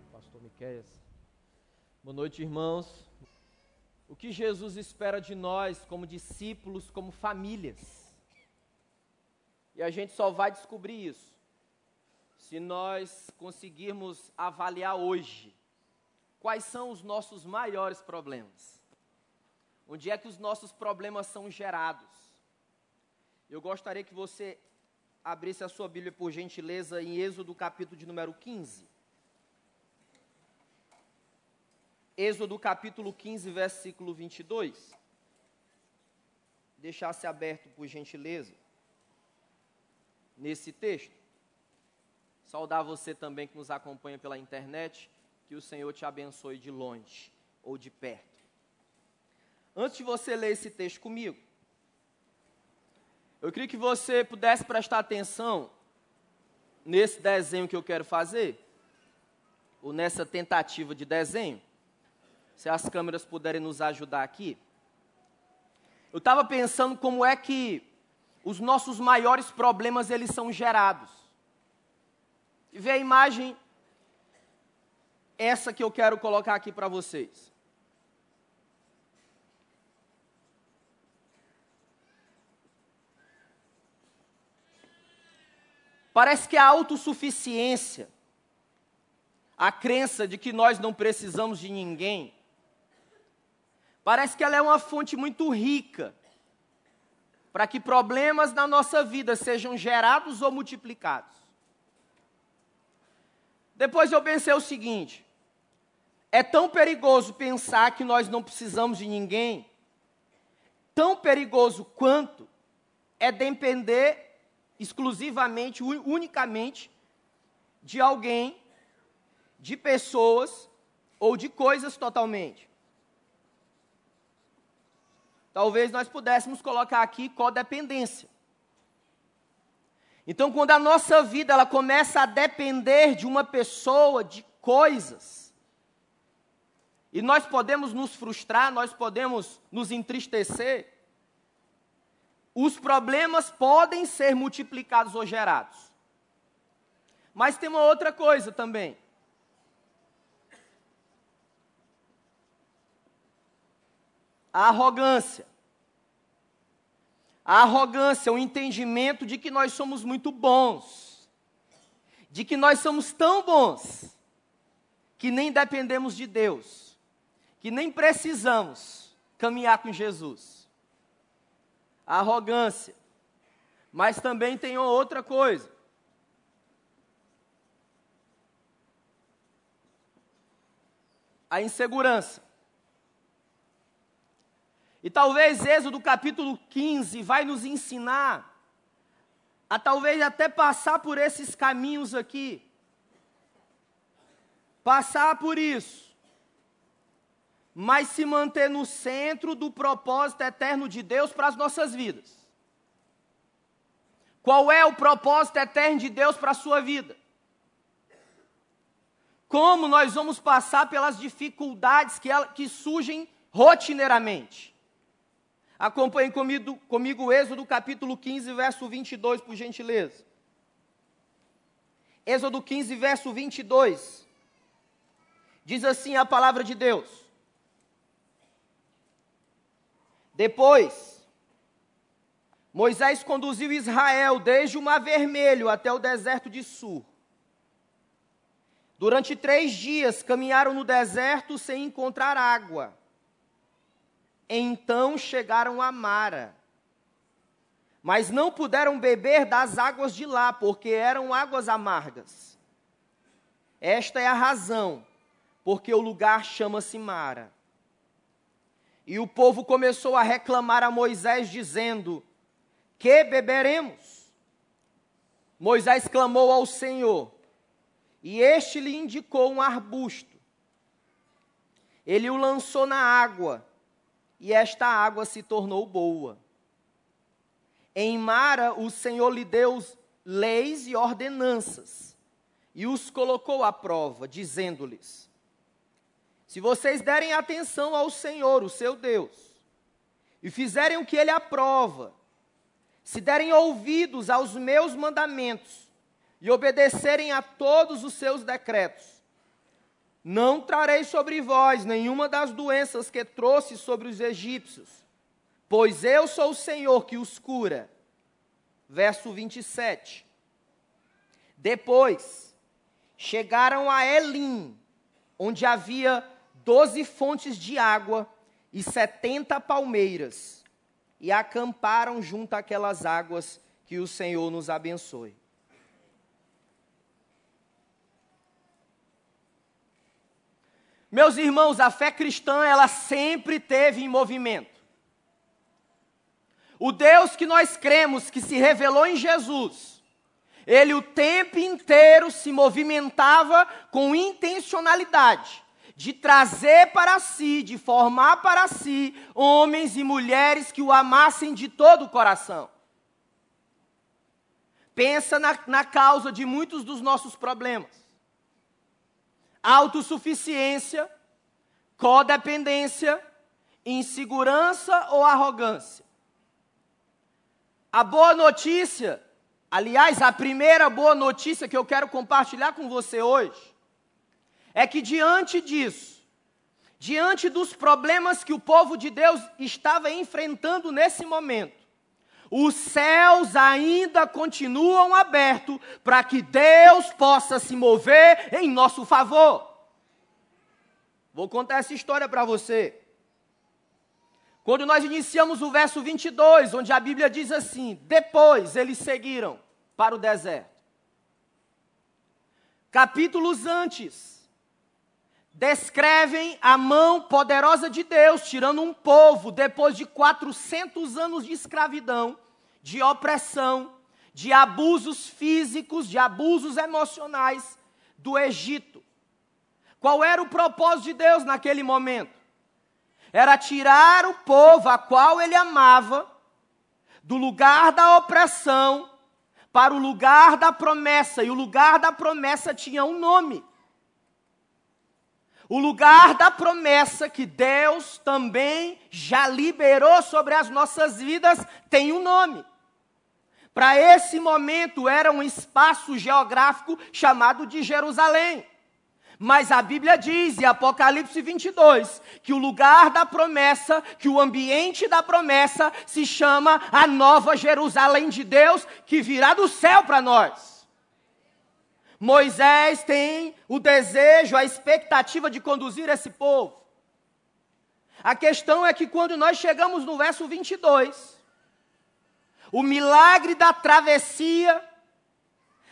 Obrigado, pastor Miqueias. Boa noite, irmãos. O que Jesus espera de nós como discípulos, como famílias? E a gente só vai descobrir isso se nós conseguirmos avaliar hoje quais são os nossos maiores problemas. Onde é que os nossos problemas são gerados? Eu gostaria que você abrisse a sua Bíblia, por gentileza, em Êxodo capítulo de número 15. Êxodo capítulo 15, versículo 22. Deixasse aberto, por gentileza, nesse texto. Saudar você também que nos acompanha pela internet, que o Senhor te abençoe de longe ou de perto. Antes de você ler esse texto comigo, eu queria que você pudesse prestar atenção nesse desenho que eu quero fazer, ou nessa tentativa de desenho. Se as câmeras puderem nos ajudar aqui. Eu estava pensando como é que os nossos maiores problemas eles são gerados. E vê a imagem essa que eu quero colocar aqui para vocês. Parece que a autossuficiência, a crença de que nós não precisamos de ninguém, parece que ela é uma fonte muito rica para que problemas na nossa vida sejam gerados ou multiplicados. Depois eu pensei o seguinte: é tão perigoso pensar que nós não precisamos de ninguém, tão perigoso quanto é depender exclusivamente, unicamente, de alguém, de pessoas ou de coisas totalmente. Talvez nós pudéssemos colocar aqui codependência. Então, quando a nossa vida ela começa a depender de uma pessoa, de coisas, e nós podemos nos frustrar, nós podemos nos entristecer, os problemas podem ser multiplicados ou gerados. Mas tem uma outra coisa também. A arrogância. A arrogância é o entendimento de que nós somos muito bons, de que nós somos tão bons, que nem dependemos de Deus, que nem precisamos caminhar com Jesus a arrogância. Mas também tem outra coisa. A insegurança. E talvez Êxodo capítulo 15 vai nos ensinar a talvez até passar por esses caminhos aqui. Passar por isso mas se manter no centro do propósito eterno de Deus para as nossas vidas. Qual é o propósito eterno de Deus para a sua vida? Como nós vamos passar pelas dificuldades que, que surgem rotineiramente? Acompanhe comigo, comigo Êxodo capítulo 15, verso 22, por gentileza. Êxodo 15, verso 22. Diz assim a palavra de Deus: Depois, Moisés conduziu Israel desde o Mar Vermelho até o deserto de Sur. Durante três dias caminharam no deserto sem encontrar água. Então chegaram a Mara. Mas não puderam beber das águas de lá, porque eram águas amargas. Esta é a razão, porque o lugar chama-se Mara. E o povo começou a reclamar a Moisés, dizendo: Que beberemos? Moisés clamou ao Senhor, e este lhe indicou um arbusto. Ele o lançou na água, e esta água se tornou boa. Em Mara, o Senhor lhe deu leis e ordenanças, e os colocou à prova, dizendo-lhes: se vocês derem atenção ao Senhor, o seu Deus, e fizerem o que ele aprova, se derem ouvidos aos meus mandamentos e obedecerem a todos os seus decretos, Não trarei sobre vós nenhuma das doenças que trouxe sobre os egípcios, pois eu sou o Senhor que os cura. Verso 27. Depois, chegaram a Elim, onde havia doze fontes de água e setenta palmeiras, e acamparam junto àquelas águas, que o Senhor nos abençoe. Meus irmãos, a fé cristã, ela sempre teve em movimento. O Deus que nós cremos, que se revelou em Jesus, ele o tempo inteiro se movimentava com intencionalidade de trazer para si, de formar para si homens e mulheres que o amassem de todo o coração. Pensa na, na causa de muitos dos nossos problemas autossuficiência, codependência, insegurança ou arrogância. A boa notícia, aliás, a primeira boa notícia que eu quero compartilhar com você hoje, é que diante disso, diante dos problemas que o povo de Deus estava enfrentando nesse momento, os céus ainda continuam abertos para que Deus possa se mover em nosso favor. Vou contar essa história para você. Quando nós iniciamos o verso 22, onde a Bíblia diz assim: Depois eles seguiram para o deserto. Capítulos antes, descrevem a mão poderosa de Deus tirando um povo depois de 400 anos de escravidão, de opressão, de abusos físicos, de abusos emocionais do Egito. Qual era o propósito de Deus naquele momento? Era tirar o povo a qual ele amava do lugar da opressão para o lugar da promessa, e o lugar da promessa tinha um nome. O lugar da promessa que Deus também já liberou sobre as nossas vidas tem um nome. Para esse momento era um espaço geográfico chamado de Jerusalém. Mas a Bíblia diz, em Apocalipse 22, que o lugar da promessa, que o ambiente da promessa se chama a nova Jerusalém de Deus, que virá do céu para nós. Moisés tem o desejo, a expectativa de conduzir esse povo. A questão é que quando nós chegamos no verso 22, o milagre da travessia,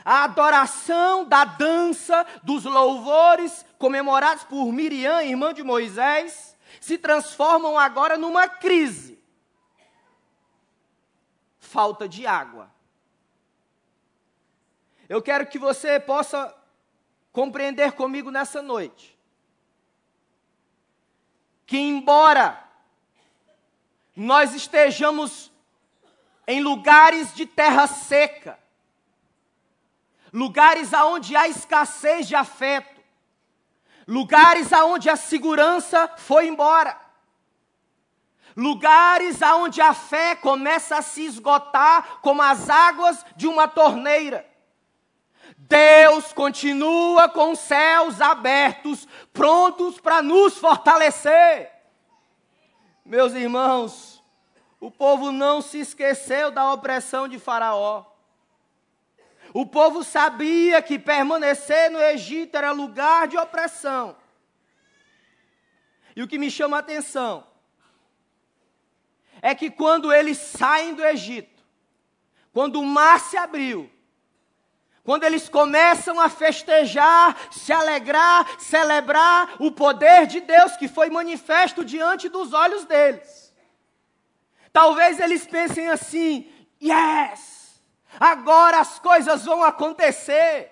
a adoração da dança, dos louvores comemorados por Miriam, irmã de Moisés, se transformam agora numa crise. Falta de água. Eu quero que você possa compreender comigo nessa noite que, embora nós estejamos em lugares de terra seca, lugares aonde há escassez de afeto, lugares aonde a segurança foi embora, lugares aonde a fé começa a se esgotar como as águas de uma torneira. Deus continua com os céus abertos, prontos para nos fortalecer. Meus irmãos, o povo não se esqueceu da opressão de Faraó. O povo sabia que permanecer no Egito era lugar de opressão. E o que me chama a atenção é que quando eles saem do Egito, quando o mar se abriu, quando eles começam a festejar, se alegrar, celebrar o poder de Deus que foi manifesto diante dos olhos deles. Talvez eles pensem assim: yes, agora as coisas vão acontecer.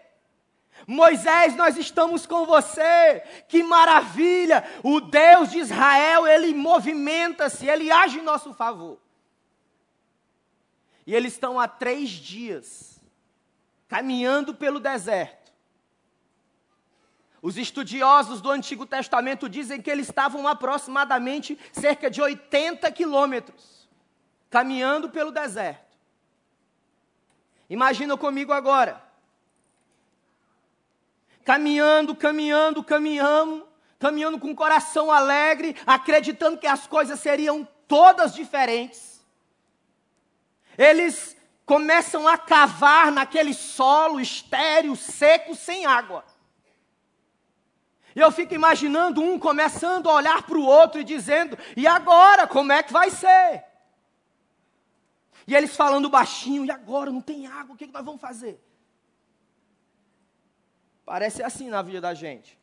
Moisés, nós estamos com você. Que maravilha! O Deus de Israel, ele movimenta-se, ele age em nosso favor. E eles estão há três dias caminhando pelo deserto. Os estudiosos do Antigo Testamento dizem que eles estavam aproximadamente cerca de 80 quilômetros caminhando pelo deserto. Imagina comigo agora. caminhando, caminhando, caminhando, caminhando com o coração alegre, acreditando que as coisas seriam todas diferentes. Eles começam a cavar naquele solo estéril, seco, sem água. E eu fico imaginando um começando a olhar para o outro e dizendo: e agora, como é que vai ser? E eles falando baixinho: e agora, não tem água, o que, que nós vamos fazer? Parece assim na vida da gente.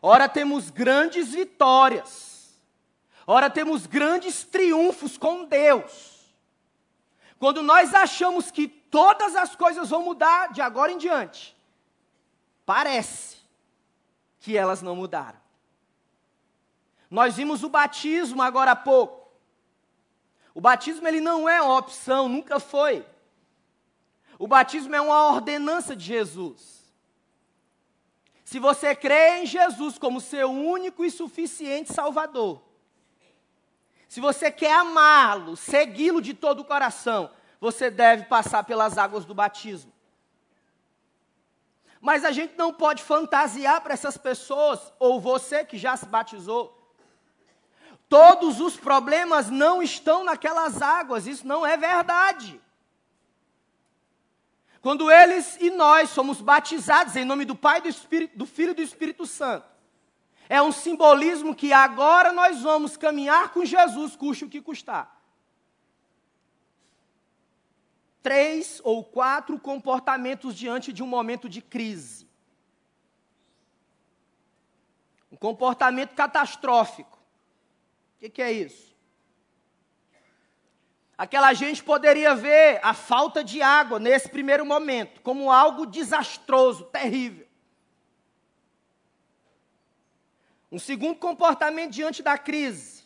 Ora temos grandes vitórias, ora temos grandes triunfos com Deus. Quando nós achamos que todas as coisas vão mudar de agora em diante, parece que elas não mudaram. Nós vimos o batismo agora há pouco. O batismo ele não é uma opção, nunca foi. O batismo é uma ordenança de Jesus. Se você crê em Jesus como seu único e suficiente Salvador, se você quer amá-lo, segui-lo de todo o coração, você deve passar pelas águas do batismo. Mas a gente não pode fantasiar para essas pessoas, ou você que já se batizou. Todos os problemas não estão naquelas águas, isso não é verdade. Quando eles e nós somos batizados em nome do Pai, do, Espírito, do Filho e do Espírito Santo, é um simbolismo que agora nós vamos caminhar com Jesus, custe o que custar. três ou quatro comportamentos diante de um momento de crise. Um comportamento catastrófico. O que, que é isso? Aquela gente poderia ver a falta de água nesse primeiro momento como algo desastroso, terrível. Um segundo comportamento diante da crise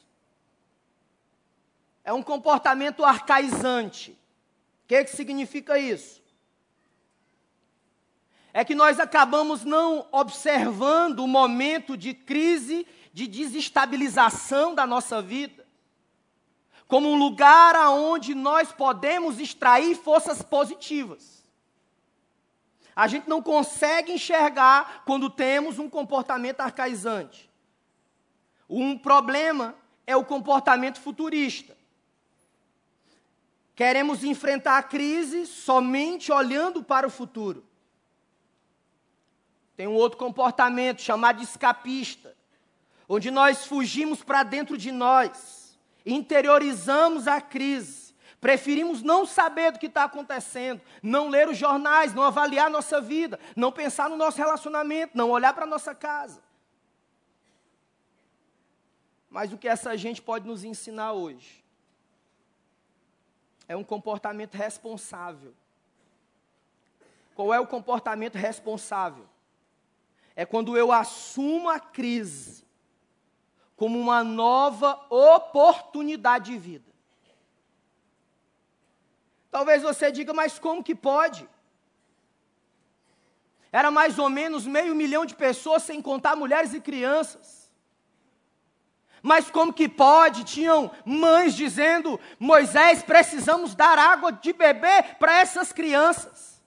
é um comportamento arcaizante que, que significa isso? É que nós acabamos não observando o momento de crise, de desestabilização da nossa vida, como um lugar aonde nós podemos extrair forças positivas. A gente não consegue enxergar quando temos um comportamento arcaizante. Um problema é o comportamento futurista. Queremos enfrentar a crise somente olhando para o futuro. Tem um outro comportamento chamado escapista, onde nós fugimos para dentro de nós, interiorizamos a crise, preferimos não saber do que está acontecendo, não ler os jornais, não avaliar nossa vida, não pensar no nosso relacionamento, não olhar para a nossa casa. Mas o que essa gente pode nos ensinar hoje? é um comportamento responsável. Qual é o comportamento responsável? É quando eu assumo a crise como uma nova oportunidade de vida. Talvez você diga, mas como que pode? Era mais ou menos meio milhão de pessoas, sem contar mulheres e crianças. Mas como que pode? Tinham mães dizendo: Moisés, precisamos dar água de beber para essas crianças.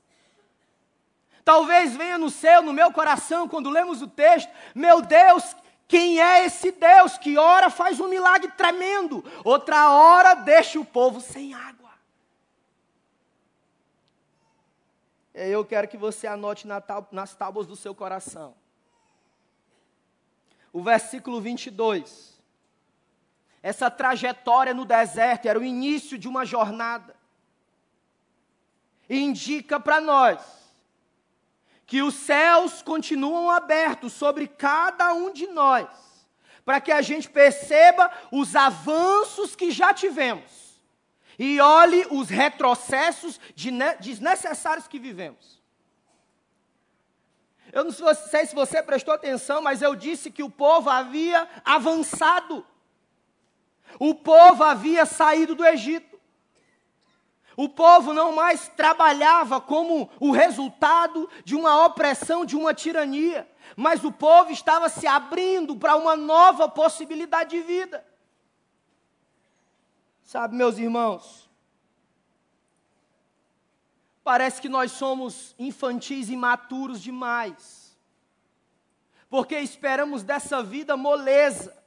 Talvez venha no seu, no meu coração, quando lemos o texto: Meu Deus, quem é esse Deus que ora faz um milagre tremendo, outra hora deixa o povo sem água? Eu quero que você anote nas tábuas do seu coração. O versículo 22 essa trajetória no deserto era o início de uma jornada. E indica para nós que os céus continuam abertos sobre cada um de nós, para que a gente perceba os avanços que já tivemos e olhe os retrocessos desnecessários que vivemos. Eu não sei se você prestou atenção, mas eu disse que o povo havia avançado. O povo havia saído do Egito. O povo não mais trabalhava como o resultado de uma opressão, de uma tirania, mas o povo estava se abrindo para uma nova possibilidade de vida. Sabe, meus irmãos, parece que nós somos infantis e imaturos demais. Porque esperamos dessa vida moleza.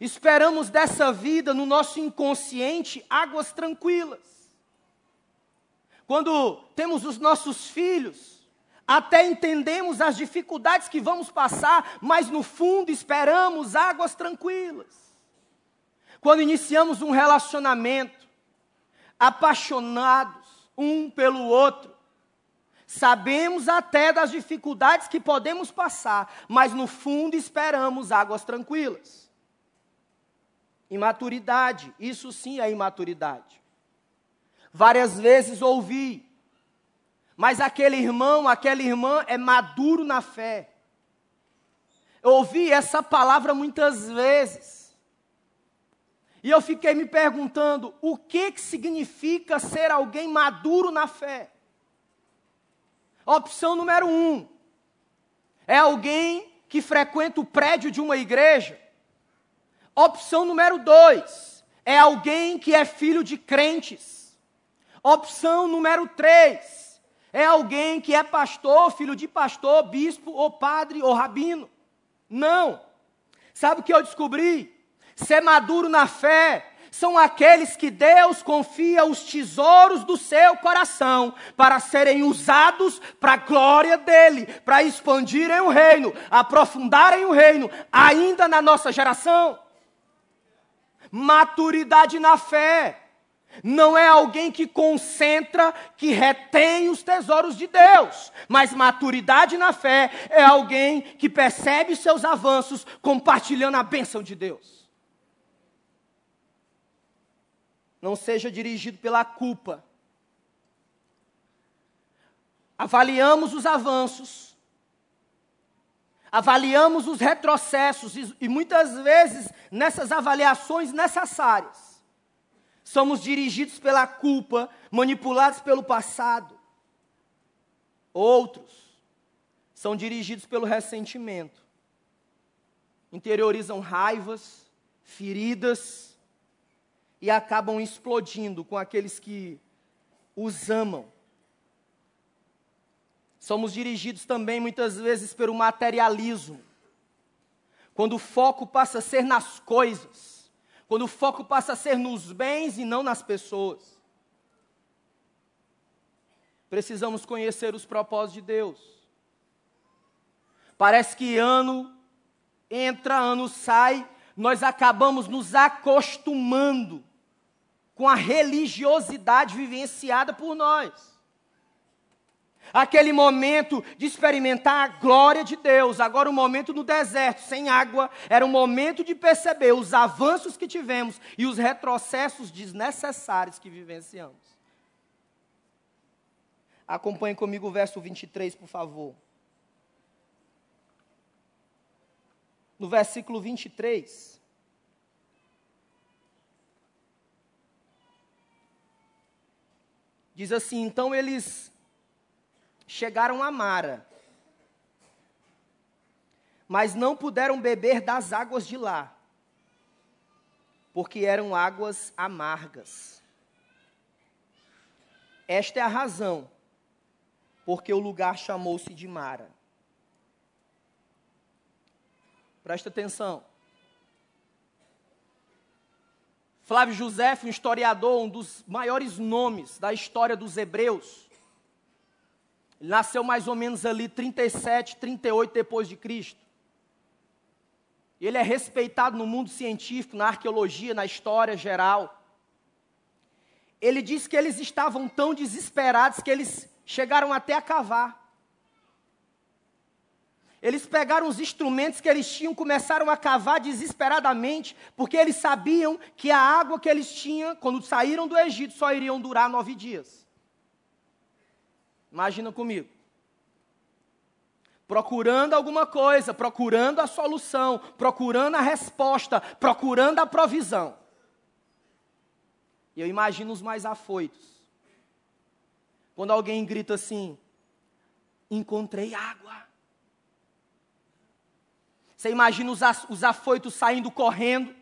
Esperamos dessa vida, no nosso inconsciente, águas tranquilas. Quando temos os nossos filhos, até entendemos as dificuldades que vamos passar, mas no fundo esperamos águas tranquilas. Quando iniciamos um relacionamento, apaixonados um pelo outro, sabemos até das dificuldades que podemos passar, mas no fundo esperamos águas tranquilas. Imaturidade, isso sim é imaturidade. Várias vezes ouvi, mas aquele irmão, aquela irmã é maduro na fé. Eu ouvi essa palavra muitas vezes. E eu fiquei me perguntando, o que, que significa ser alguém maduro na fé? Opção número um, é alguém que frequenta o prédio de uma igreja Opção número dois é alguém que é filho de crentes. Opção número três é alguém que é pastor, filho de pastor, bispo, ou padre, ou rabino. Não. Sabe o que eu descobri? Ser maduro na fé são aqueles que Deus confia os tesouros do seu coração para serem usados para a glória dele, para expandirem o reino, aprofundarem o reino, ainda na nossa geração. Maturidade na fé. Não é alguém que concentra, que retém os tesouros de Deus. Mas maturidade na fé é alguém que percebe seus avanços compartilhando a bênção de Deus. Não seja dirigido pela culpa. Avaliamos os avanços, avaliamos os retrocessos e, e muitas vezes nessas avaliações necessárias, somos dirigidos pela culpa, manipulados pelo passado. Outros são dirigidos pelo ressentimento, interiorizam raivas, feridas e acabam explodindo com aqueles que os amam Somos dirigidos também muitas vezes pelo materialismo. Quando o foco passa a ser nas coisas, quando o foco passa a ser nos bens e não nas pessoas. Precisamos conhecer os propósitos de Deus. Parece que ano entra, ano sai, nós acabamos nos acostumando com a religiosidade vivenciada por nós aquele momento de experimentar a glória de Deus, agora o um momento no deserto, sem água, era um momento de perceber os avanços que tivemos e os retrocessos desnecessários que vivenciamos. Acompanhe comigo o verso 23, por favor. No versículo 23. Diz assim: Então eles chegaram a Mara, mas não puderam beber das águas de lá, porque eram águas amargas. Esta é a razão porque o lugar chamou-se de Mara. Presta atenção. Flávio José, um historiador, um dos maiores nomes da história dos hebreus, ele nasceu mais ou menos ali 37, 38 depois de Cristo. Ele é respeitado no mundo científico, na arqueologia, na história geral. Ele diz que eles estavam tão desesperados que eles chegaram até a cavar. Eles pegaram os instrumentos que eles tinham, começaram a cavar desesperadamente, porque eles sabiam que a água que eles tinham, quando saíram do Egito, só iriam durar nove dias. Imagina comigo. Procurando alguma coisa, procurando a solução, procurando a resposta, procurando a provisão. E eu imagino os mais afoitos. Quando alguém grita assim: Encontrei água. Você imagina os, os afoitos saindo correndo,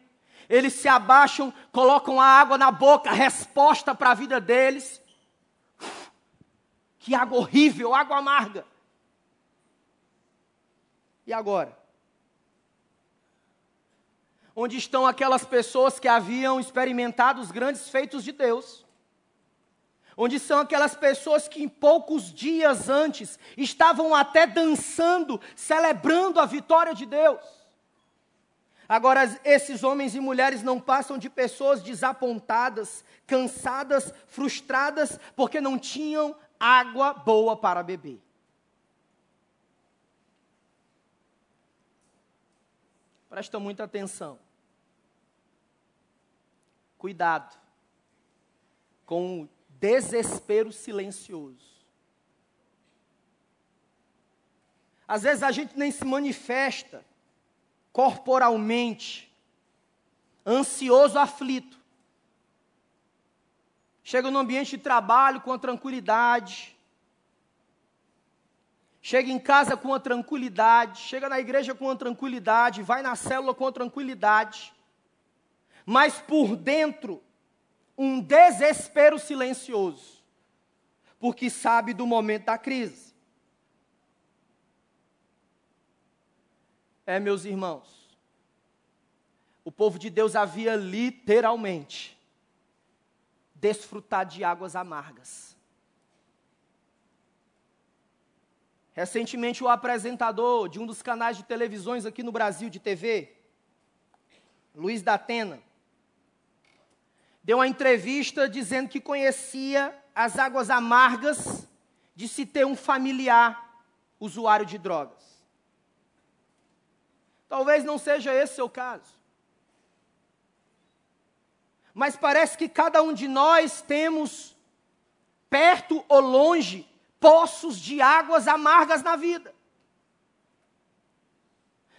eles se abaixam, colocam a água na boca, resposta para a vida deles. Que água horrível, água amarga. E agora? Onde estão aquelas pessoas que haviam experimentado os grandes feitos de Deus? Onde são aquelas pessoas que em poucos dias antes estavam até dançando, celebrando a vitória de Deus? Agora, esses homens e mulheres não passam de pessoas desapontadas, cansadas, frustradas, porque não tinham água boa para beber. Presta muita atenção. Cuidado com o desespero silencioso. Às vezes a gente nem se manifesta corporalmente, ansioso, aflito. Chega no ambiente de trabalho com a tranquilidade, chega em casa com a tranquilidade, chega na igreja com a tranquilidade, vai na célula com a tranquilidade, mas por dentro, um desespero silencioso, porque sabe do momento da crise. É, meus irmãos, o povo de Deus havia literalmente desfrutado de águas amargas. Recentemente, o apresentador de um dos canais de televisões aqui no Brasil, de TV, Luiz da Atena, deu uma entrevista dizendo que conhecia as águas amargas de se ter um familiar usuário de drogas. Talvez não seja esse seu caso. Mas parece que cada um de nós temos, perto ou longe, poços de águas amargas na vida.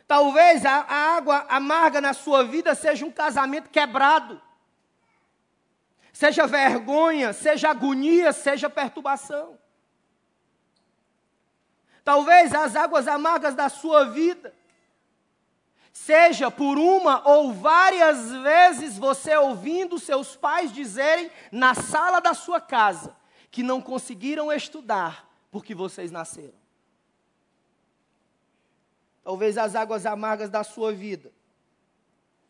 Talvez a, a, água amarga na sua vida seja um casamento quebrado, seja vergonha, seja agonia, seja perturbação. Talvez as águas amargas da sua vida seja por uma ou várias vezes você ouvindo seus pais dizerem na sala da sua casa: que não conseguiram estudar porque vocês nasceram. Talvez as águas amargas da sua vida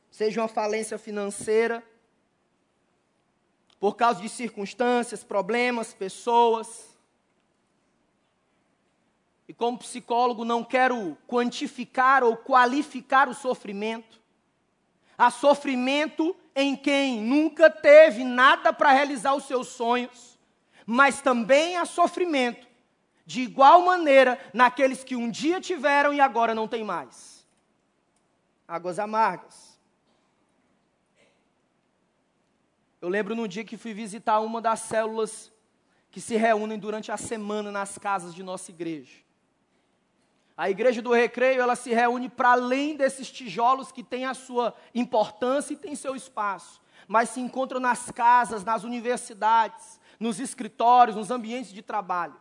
sejam uma falência financeira, por causa de circunstâncias, problemas, pessoas. E como psicólogo, não quero quantificar ou qualificar o sofrimento. Há sofrimento em quem nunca teve nada para realizar os seus sonhos mas também há sofrimento, de igual maneira naqueles que um dia tiveram e agora não têm mais. Águas amargas. Eu lembro no dia que fui visitar uma das células que se reúnem durante a semana nas casas de nossa igreja. A igreja do recreio, ela se reúne para além desses tijolos que têm a sua importância e tem seu espaço, mas se encontram nas casas, nas universidades, nos escritórios, nos ambientes de trabalho.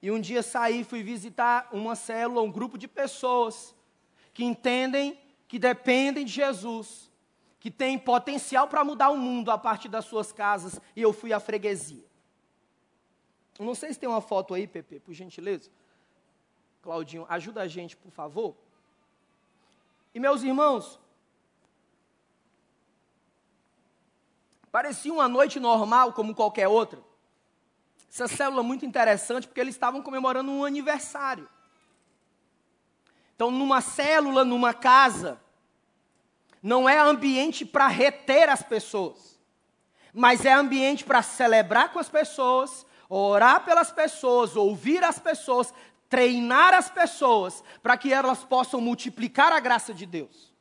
E um dia saí, fui visitar uma célula, um grupo de pessoas que entendem que dependem de Jesus, que têm potencial para mudar o mundo a partir das suas casas, e eu fui à freguesia. Não sei se tem uma foto aí, Pepe, por gentileza. Claudinho, ajuda a gente, por favor. E meus irmãos, Parecia uma noite normal, como qualquer outra. Essa célula muito interessante, porque eles estavam comemorando um aniversário. Então, numa célula, numa casa, não é ambiente para reter as pessoas, mas é ambiente para celebrar com as pessoas, orar pelas pessoas, ouvir as pessoas, treinar as pessoas, para que elas possam multiplicar a graça de Deus.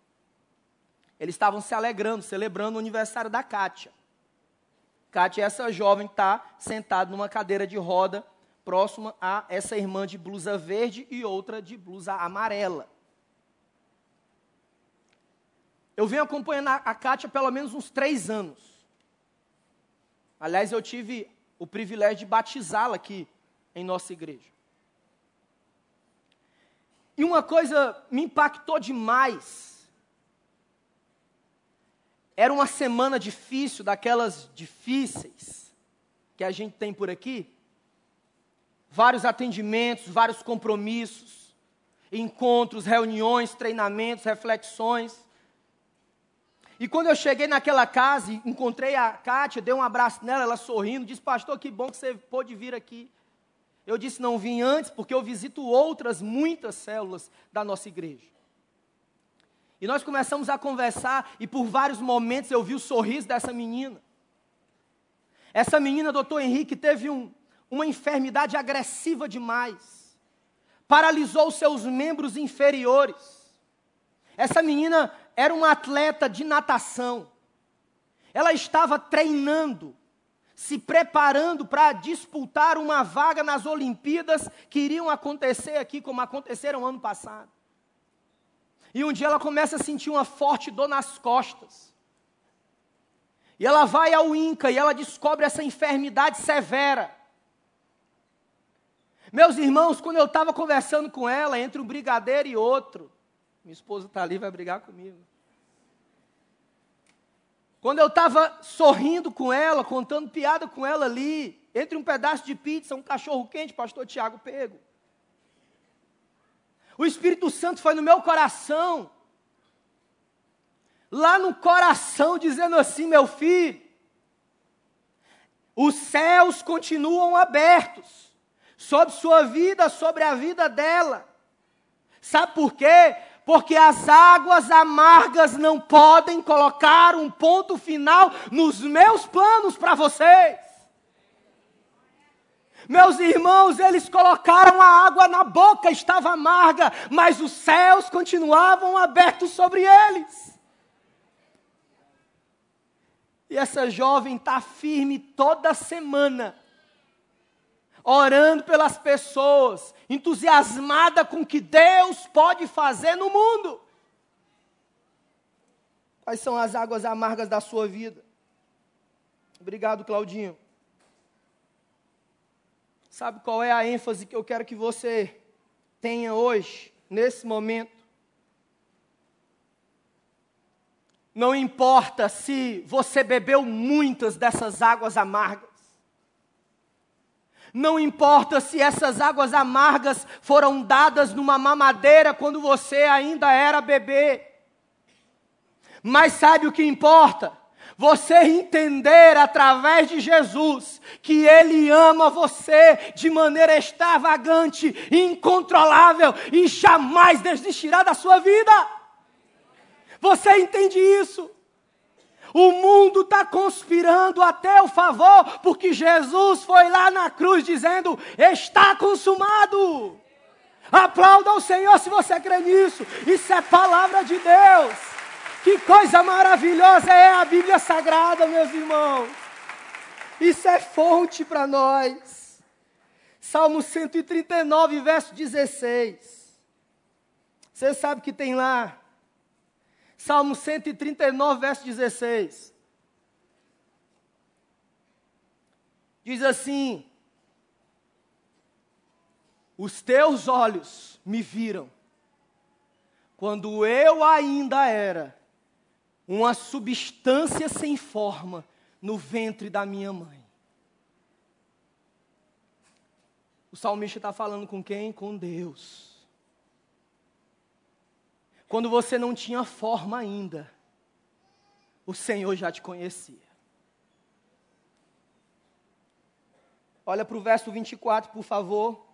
Eles estavam se alegrando, celebrando o aniversário da Kátia. Kátia, essa jovem está sentada numa cadeira de roda, próxima a essa irmã de blusa verde e outra de blusa amarela. Eu venho acompanhando a Kátia pelo menos uns três anos. Aliás, eu tive o privilégio de batizá-la aqui em nossa igreja. E uma coisa me impactou demais era uma semana difícil, daquelas difíceis que a gente tem por aqui. vários atendimentos, vários compromissos, encontros, reuniões, treinamentos, reflexões. E quando eu cheguei naquela casa, encontrei a Kátia, dei um abraço nela, ela sorrindo, disse: Pastor, que bom que você pôde vir aqui. Eu disse: Não vim antes, porque eu visito outras, muitas células da nossa igreja. E nós começamos a conversar, e por vários momentos eu vi o sorriso dessa menina. Essa menina, doutor Henrique, teve um, uma enfermidade agressiva demais, paralisou seus membros inferiores. Essa menina era uma atleta de natação, ela estava treinando, se preparando para disputar uma vaga nas Olimpíadas que iriam acontecer aqui, como aconteceram ano passado. E um dia ela começa a sentir uma forte dor nas costas. E ela vai ao INCA e ela descobre essa enfermidade severa. Meus irmãos, quando eu estava conversando com ela, entre um brigadeiro e outro, minha esposa está ali, vai brigar comigo. Quando eu estava sorrindo com ela, contando piada com ela ali, entre um pedaço de pizza, um cachorro quente, pastor Tiago pego. O Espírito Santo foi no meu coração, lá no coração, dizendo assim: meu filho, os céus continuam abertos sobre sua vida, sobre a vida dela. Sabe por quê? Porque as águas amargas não podem colocar um ponto final nos meus planos para vocês. Meus irmãos, eles colocaram a água na boca, estava amarga, mas os céus continuavam abertos sobre eles. E essa jovem está firme toda semana orando pelas pessoas, entusiasmada com o que Deus pode fazer no mundo. Quais são as águas amargas da sua vida? Obrigado, Claudinho. Sabe qual é a ênfase que eu quero que você tenha hoje, nesse momento? Não importa se você bebeu muitas dessas águas amargas. Não importa se essas águas amargas foram dadas numa mamadeira quando você ainda era bebê. Mas sabe o que importa? Você entender através de Jesus que Ele ama você de maneira extravagante, incontrolável e jamais desistirá da sua vida. Você entende isso? O mundo está conspirando a teu favor, porque Jesus foi lá na cruz dizendo: está consumado. Aplauda o Senhor se você crê nisso. Isso é palavra de Deus. Que coisa maravilhosa é a Bíblia Sagrada, meus irmãos. Isso é fonte para nós. Salmo 139, verso 16. Você sabe que tem lá Salmo 139, verso 16. Diz assim: Os teus olhos me viram, quando eu ainda era uma substância sem forma no ventre da minha mãe. O salmista está falando com quem? Com Deus quando você não tinha forma ainda, o Senhor já te conhecia. Olha para o verso 24, por favor.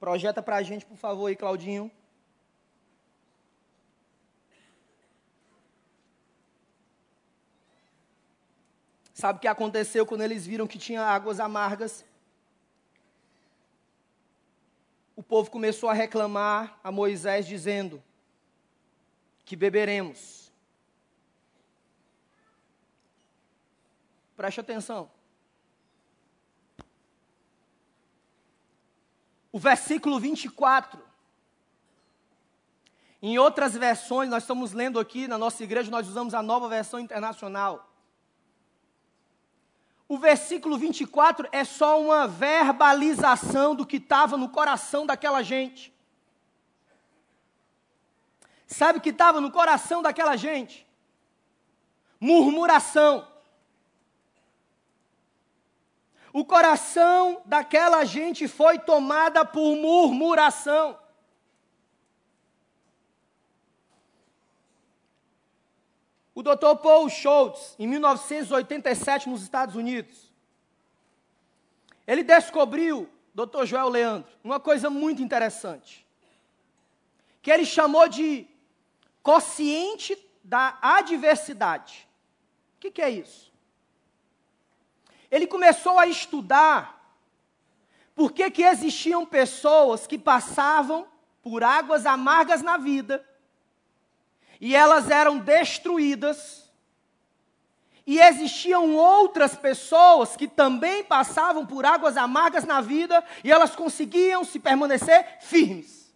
Projeta para a gente, por favor, aí, Claudinho. Sabe o que aconteceu quando eles viram que tinha águas amargas? o povo começou a reclamar a Moisés, dizendo: Que beberemos. Preste atenção. O versículo 24. Em outras versões, nós estamos lendo aqui na nossa igreja, nós usamos a nova versão internacional. O versículo 24 é só uma verbalização do que estava no coração daquela gente. Sabe o que estava no coração daquela gente? Murmuração. o coração daquela gente foi tomada por murmuração. O Dr. Paul Schultz, em 1987, nos Estados Unidos, ele descobriu, Dr. Joel Leandro, uma coisa muito interessante, que ele chamou de consciente da adversidade. O que, que é isso? Ele começou a estudar por que, que existiam pessoas que passavam por águas amargas na vida e elas eram destruídas. E existiam outras pessoas que também passavam por águas amargas na vida e elas conseguiam se permanecer firmes.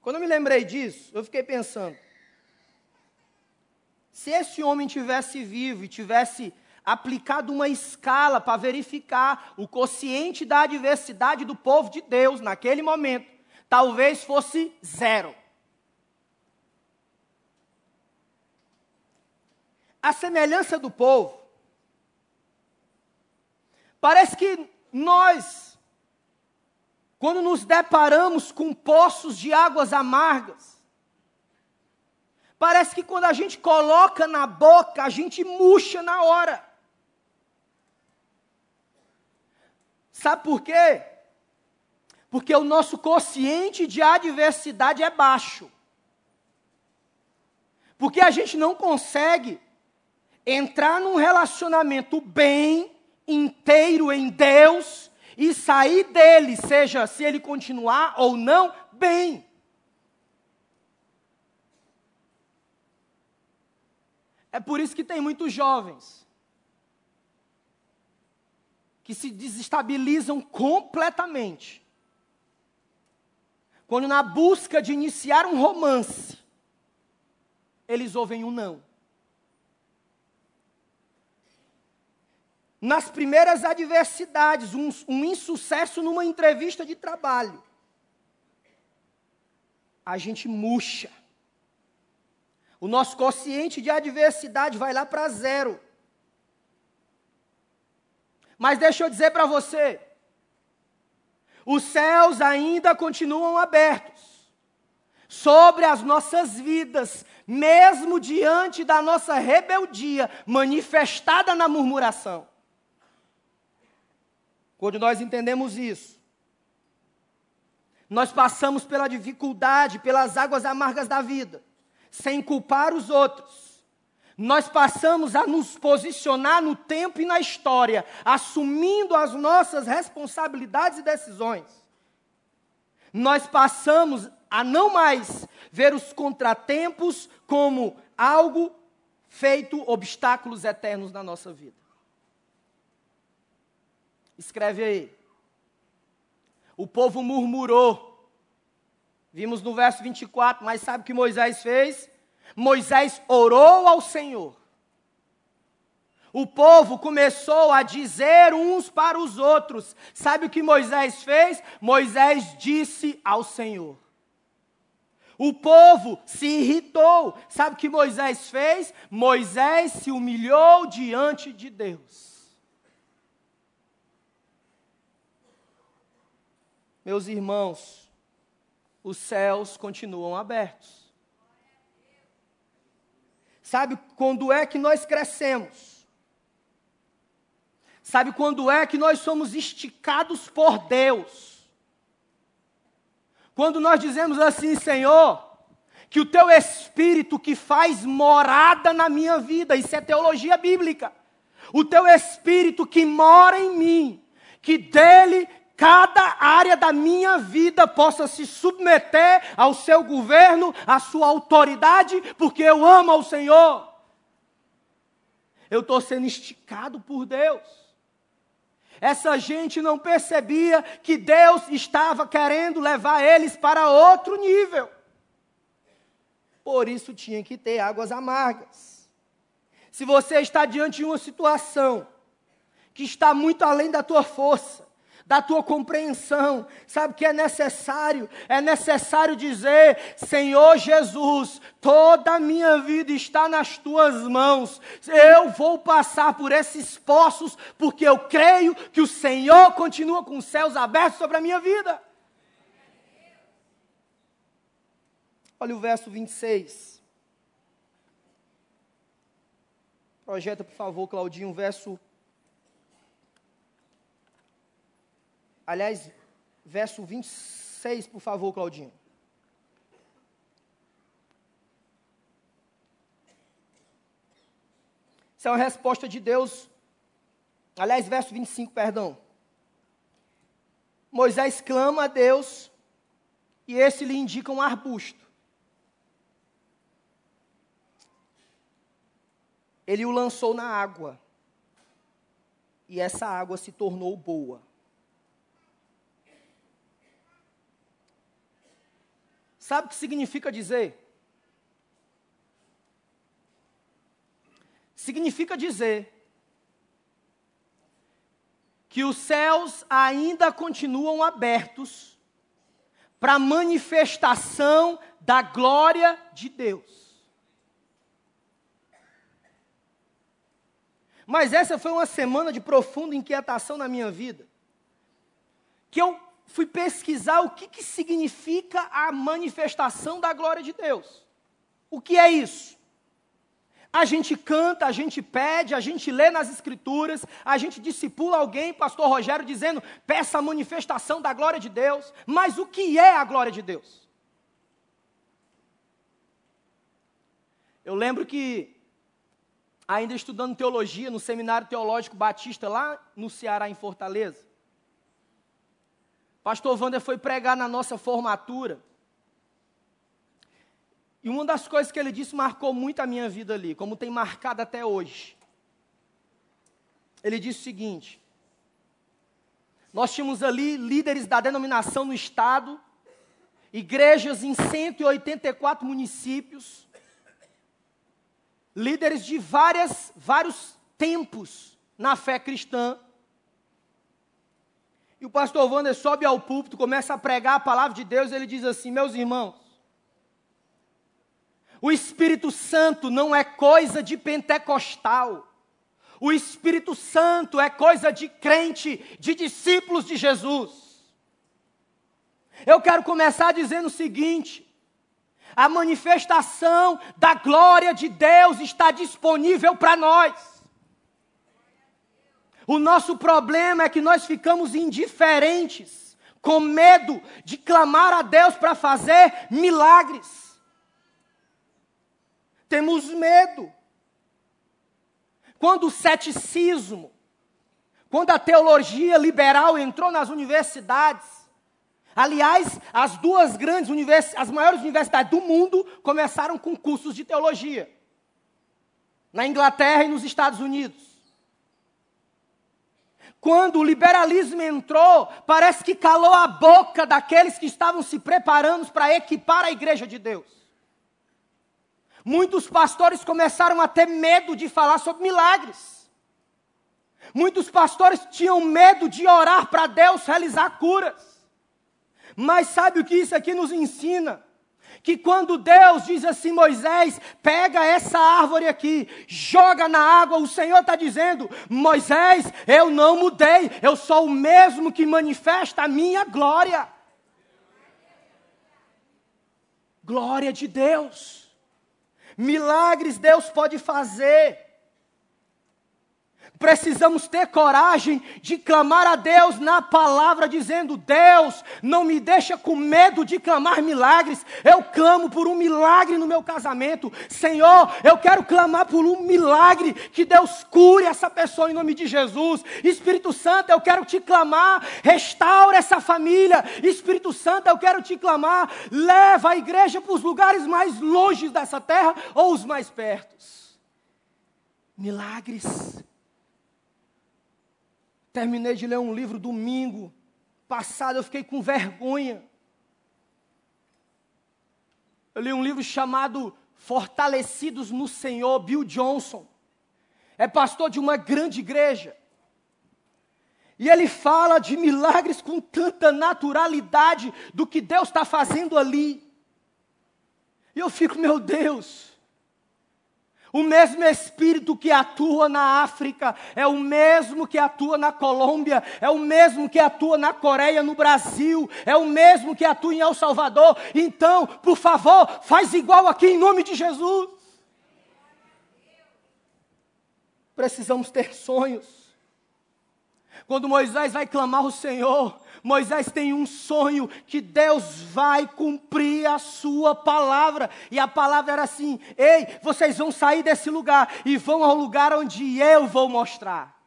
Quando eu me lembrei disso, eu fiquei pensando: se esse homem tivesse vivo e tivesse aplicado uma escala para verificar o quociente da adversidade do povo de Deus naquele momento, talvez fosse zero. A semelhança do povo, parece que nós, quando nos deparamos com poços de águas amargas, parece que quando a gente coloca na boca, a gente murcha na hora. Sabe por quê? Porque o nosso consciente de adversidade é baixo. Porque a gente não consegue entrar num relacionamento bem, inteiro em Deus e sair dele, seja se ele continuar ou não, bem. É por isso que tem muitos jovens que se desestabilizam completamente quando na busca de iniciar um romance, eles ouvem um não. Nas primeiras adversidades, um, um insucesso numa entrevista de trabalho, a gente murcha. O nosso consciente de adversidade vai lá para zero. Mas deixa eu dizer para você, os céus ainda continuam abertos sobre as nossas vidas, mesmo diante da nossa rebeldia manifestada na murmuração. Quando nós entendemos isso, nós passamos pela dificuldade, pelas águas amargas da vida, sem culpar os outros nós passamos a nos posicionar no tempo e na história, assumindo as nossas responsabilidades e decisões. Nós passamos a não mais ver os contratempos como algo feito obstáculos eternos na nossa vida. Escreve aí. O povo murmurou. Vimos no verso 24, mas sabe o que Moisés fez? Moisés orou ao Senhor. O povo começou a dizer uns para os outros. Sabe o que Moisés fez? Moisés disse ao Senhor. O povo se irritou. Sabe o que Moisés fez? Moisés se humilhou diante de Deus. Meus irmãos, os céus continuam abertos. Sabe quando é que nós crescemos? Sabe quando é que nós somos esticados por Deus? Quando nós dizemos assim, Senhor, que o teu espírito que faz morada na minha vida, isso é teologia bíblica. O teu espírito que mora em mim, que dele cada área da minha vida possa se submeter ao seu governo, à sua autoridade, porque eu amo ao Senhor. Eu estou sendo esticado por Deus. Essa gente não percebia que Deus estava querendo levar eles para outro nível. Por isso tinha que ter águas amargas. Se você está diante de uma situação que está muito além da tua força, da tua compreensão. Sabe que é necessário? É necessário dizer: Senhor Jesus, toda a minha vida está nas tuas mãos. Eu vou passar por esses poços, porque eu creio que o Senhor continua com os céus abertos sobre a minha vida. Olha o verso 26. Projeta, por favor, Claudinho, verso Aliás, verso 26, por favor, Claudinho. Isso é uma resposta de Deus. Aliás, verso 25, perdão. Moisés clama a Deus e esse lhe indica um arbusto. Ele o lançou na água. E essa água se tornou boa. Sabe o que significa dizer? Significa dizer que os céus ainda continuam abertos para a manifestação da glória de Deus. Mas essa foi uma semana de profunda inquietação na minha vida. Que eu fui pesquisar o que, que significa a manifestação da glória de Deus. O que é isso? A gente canta, a gente pede, a gente lê nas escrituras, a gente discipula alguém, pastor Rogério, dizendo, peça a manifestação da glória de Deus. Mas o que é a glória de Deus? Eu lembro que, ainda estudando teologia no Seminário Teológico Batista, lá no Ceará, em Fortaleza, Pastor Wander foi pregar na nossa formatura. E uma das coisas que ele disse marcou muito a minha vida ali, como tem marcado até hoje. Ele disse o seguinte: Nós tínhamos ali líderes da denominação no estado, igrejas em 184 municípios, líderes de várias, vários tempos na fé cristã. E o pastor Wander sobe ao púlpito, começa a pregar a palavra de Deus, e ele diz assim: Meus irmãos, o Espírito Santo não é coisa de pentecostal. O Espírito Santo é coisa de crente, de discípulos de Jesus. Eu quero começar dizendo o seguinte: a manifestação da glória de Deus está disponível para nós. O nosso problema é que nós ficamos indiferentes, com medo de clamar a Deus para fazer milagres. Temos medo. Quando o ceticismo, quando a teologia liberal entrou nas universidades, aliás, as duas grandes universidades, as maiores universidades do mundo começaram com cursos de teologia. Na Inglaterra e nos Estados Unidos. Quando o liberalismo entrou, parece que calou a boca daqueles que estavam se preparando para equipar a igreja de Deus. Muitos pastores começaram a ter medo de falar sobre milagres. Muitos pastores tinham medo de orar para Deus realizar curas. Mas sabe o que isso aqui nos ensina? Que quando Deus diz assim, Moisés, pega essa árvore aqui, joga na água, o Senhor está dizendo, Moisés, eu não mudei, eu sou o mesmo que manifesta a minha glória. Glória de Deus. Milagres Deus pode fazer. Precisamos ter coragem de clamar a Deus na palavra, dizendo: Deus, não me deixa com medo de clamar milagres. Eu clamo por um milagre no meu casamento. Senhor, eu quero clamar por um milagre que Deus cure essa pessoa em nome de Jesus. Espírito Santo, eu quero te clamar, restaura essa família. Espírito Santo, eu quero te clamar, leva a igreja para os lugares mais longe dessa terra ou os mais pertos. Milagres Terminei de ler um livro domingo passado, eu fiquei com vergonha. Eu li um livro chamado Fortalecidos no Senhor, Bill Johnson. É pastor de uma grande igreja. E ele fala de milagres com tanta naturalidade do que Deus está fazendo ali. E eu fico, meu Deus, o mesmo Espírito que atua na África é o mesmo que atua na Colômbia, é o mesmo que atua na Coreia, no Brasil, é o mesmo que atua em El Salvador. Então, por favor, faz igual aqui em nome de Jesus. Precisamos ter sonhos. Quando Moisés vai clamar ao Senhor, Moisés tem um sonho que Deus vai cumprir a sua palavra. E a palavra era assim: Ei, vocês vão sair desse lugar e vão ao lugar onde eu vou mostrar.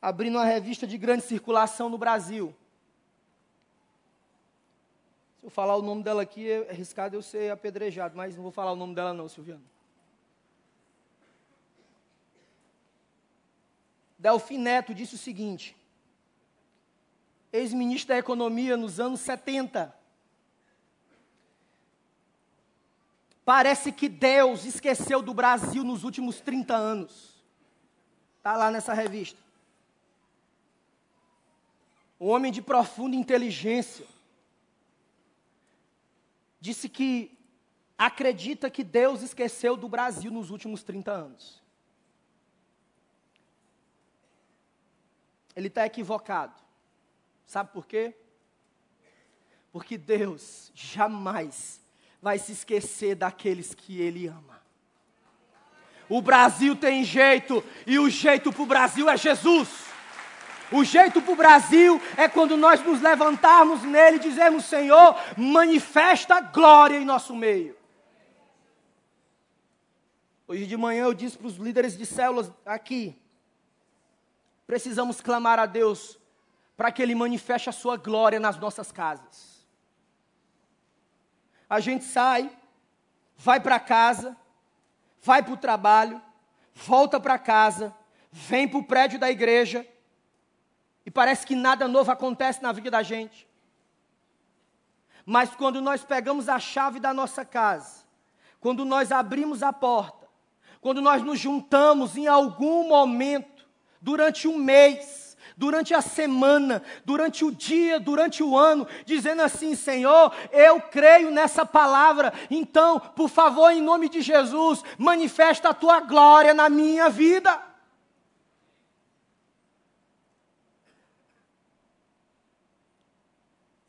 Abrindo uma revista de grande circulação no Brasil. Se eu falar o nome dela aqui, é arriscado eu ser apedrejado, mas não vou falar o nome dela, não, Silviano. Delfim Neto disse o seguinte: ex-ministro da Economia nos anos 70. Parece que Deus esqueceu do Brasil nos últimos 30 anos. Está lá nessa revista. Um homem de profunda inteligência. Disse que acredita que Deus esqueceu do Brasil nos últimos 30 anos. Ele está equivocado. Sabe por quê? Porque Deus jamais vai se esquecer daqueles que Ele ama. O Brasil tem jeito, e o jeito para o Brasil é Jesus. O jeito para o Brasil é quando nós nos levantarmos nele e dizemos: Senhor, manifesta glória em nosso meio. Hoje de manhã eu disse para os líderes de células aqui: precisamos clamar a Deus para que Ele manifeste a Sua glória nas nossas casas. A gente sai, vai para casa, vai para o trabalho, volta para casa, vem para o prédio da igreja, e parece que nada novo acontece na vida da gente. Mas quando nós pegamos a chave da nossa casa, quando nós abrimos a porta, quando nós nos juntamos em algum momento, durante um mês, durante a semana, durante o dia, durante o ano, dizendo assim: Senhor, eu creio nessa palavra, então, por favor, em nome de Jesus, manifesta a tua glória na minha vida.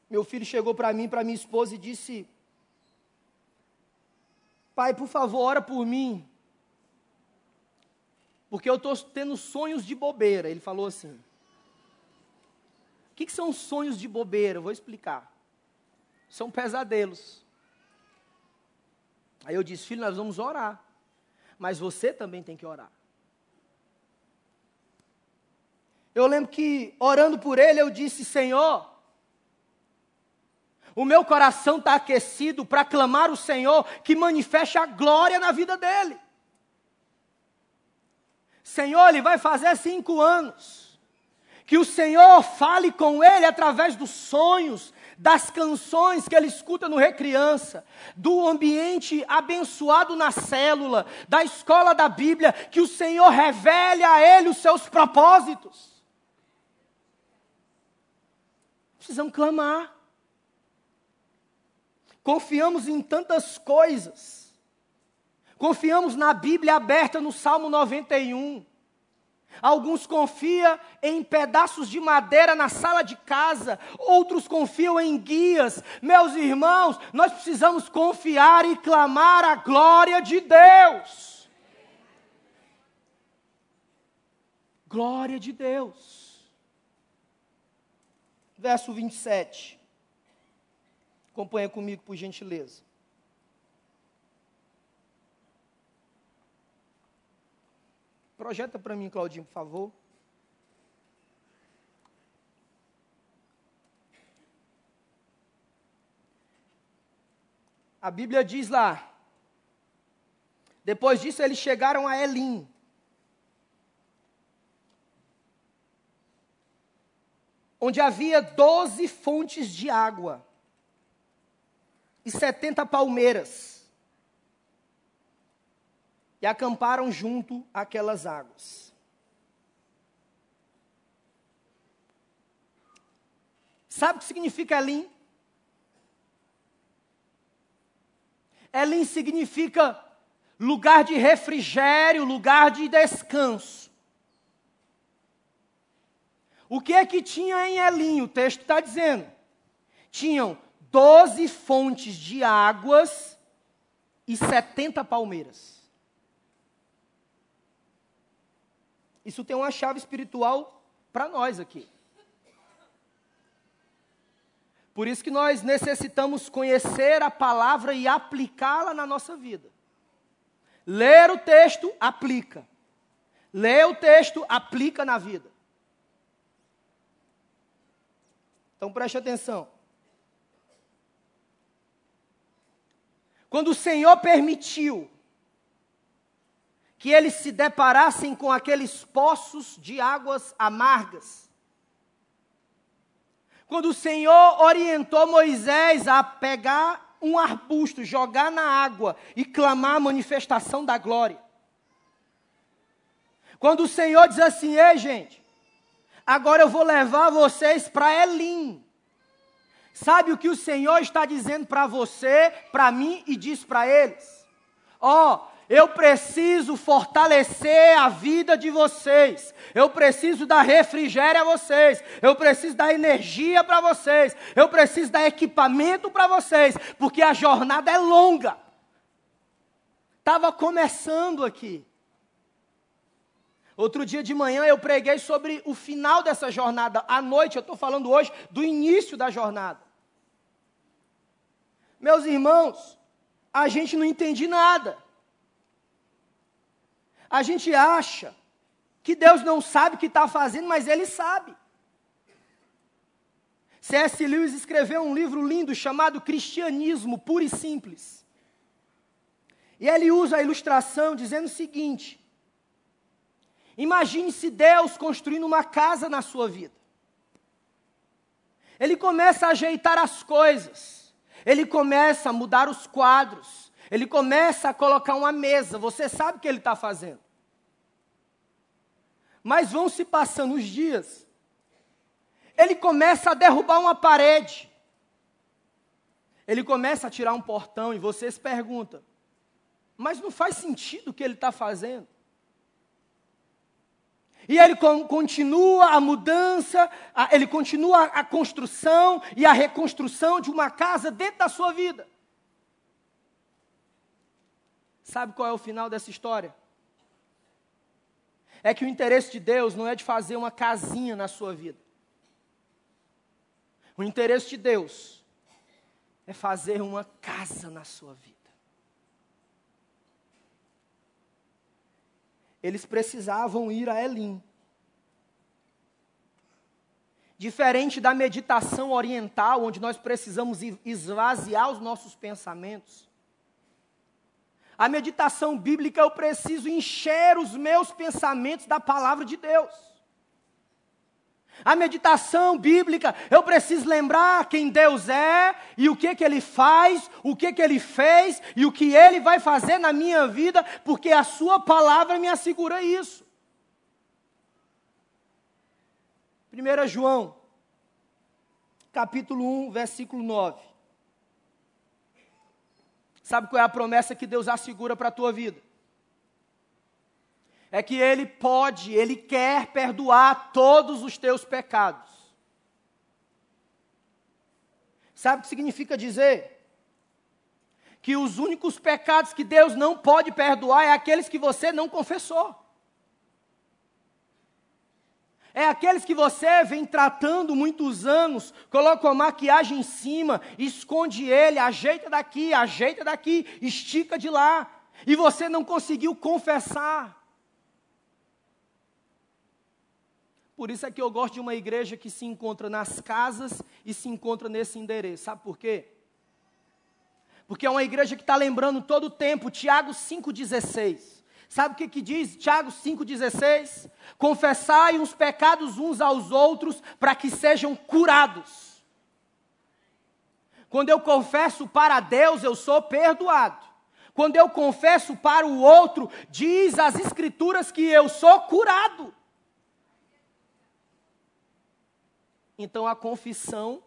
Meu filho chegou para mim, para minha esposa e disse: Pai, por favor, ora por mim porque eu estou tendo sonhos de bobeira. Ele falou assim. O que, que são sonhos de bobeira? Eu vou explicar. São pesadelos. Aí eu disse, filho, nós vamos orar. Mas você também tem que orar. Eu lembro que, orando por ele, eu disse: Senhor, o meu coração está aquecido para clamar o Senhor que manifeste a glória na vida dele. Senhor, ele vai fazer cinco anos. Que o Senhor fale com ele através dos sonhos, das canções que ele escuta no Recriança, do ambiente abençoado na célula, da escola da Bíblia, que o Senhor revele a ele os seus propósitos. Precisamos clamar. Confiamos em tantas coisas Confiamos na Bíblia aberta no Salmo 91. Alguns confiam em pedaços de madeira na sala de casa, outros confiam em guias. Meus irmãos, nós precisamos confiar e clamar a glória de Deus. Glória de Deus. Verso 27. Acompanha comigo, por gentileza. Projeta para mim, Claudinho, por favor. A Bíblia diz lá. Depois disso, eles chegaram a Elim. Onde havia doze fontes de água e setenta palmeiras e acamparam junto àquelas águas. Sabe o que significa Elim? Elim significa lugar de refrigério, lugar de descanso. O que é que tinha em Elim? O texto está dizendo. Tinham doze fontes de águas e setenta palmeiras. Isso tem uma chave espiritual para nós aqui. Por isso que nós necessitamos conhecer a palavra e aplicá-la na nossa vida. Ler o texto, aplica. Ler o texto, aplica na vida. Então preste atenção. Quando o Senhor permitiu que eles se deparassem com aqueles poços de águas amargas, quando o Senhor orientou Moisés a pegar um arbusto, jogar na água e clamar a manifestação da glória. Quando o Senhor diz assim: ei, gente, agora eu vou levar vocês para Elim. Sabe o que o Senhor está dizendo para você, para mim e diz para eles? Ó, oh, eu preciso fortalecer a vida de vocês. Eu preciso dar refrigério a vocês. Eu preciso dar energia para vocês. Eu preciso dar equipamento para vocês. Porque a jornada é longa. Estava começando aqui. Outro dia de manhã eu preguei sobre o final dessa jornada. À noite, eu estou falando hoje do início da jornada. Meus irmãos, a gente não entende nada. A gente acha que Deus não sabe o que está fazendo, mas Ele sabe. C.S. Lewis escreveu um livro lindo chamado Cristianismo Puro e Simples. E ele usa a ilustração dizendo o seguinte: Imagine se Deus construindo uma casa na sua vida. Ele começa a ajeitar as coisas, ele começa a mudar os quadros, ele começa a colocar uma mesa, você sabe o que ele está fazendo. Mas vão se passando os dias, ele começa a derrubar uma parede, ele começa a tirar um portão e você se pergunta, mas não faz sentido o que ele está fazendo. E ele continua a mudança, ele continua a construção e a reconstrução de uma casa dentro da sua vida. Sabe qual é o final dessa história? É que o interesse de Deus não é de fazer uma casinha na sua vida. O interesse de Deus é fazer uma casa na sua vida. Eles precisavam ir a Elim. Diferente da meditação oriental, onde nós precisamos esvaziar os nossos pensamentos, a meditação bíblica eu preciso encher os meus pensamentos da palavra de Deus. A meditação bíblica, eu preciso lembrar quem Deus é e o que que ele faz, o que que ele fez e o que ele vai fazer na minha vida, porque a sua palavra me assegura isso. 1 João, capítulo 1, versículo 9. Sabe qual é a promessa que Deus assegura para a tua vida? É que Ele pode, Ele quer perdoar todos os teus pecados. Sabe o que significa dizer? Que os únicos pecados que Deus não pode perdoar é aqueles que você não confessou. É aqueles que você vem tratando muitos anos, coloca uma maquiagem em cima, esconde ele, ajeita daqui, ajeita daqui, estica de lá, e você não conseguiu confessar. Por isso é que eu gosto de uma igreja que se encontra nas casas e se encontra nesse endereço. Sabe por quê? Porque é uma igreja que está lembrando todo o tempo, Tiago 5,16. Sabe o que, que diz Tiago 5,16? Confessai os pecados uns aos outros para que sejam curados. Quando eu confesso para Deus, eu sou perdoado. Quando eu confesso para o outro, diz as Escrituras que eu sou curado. Então a confissão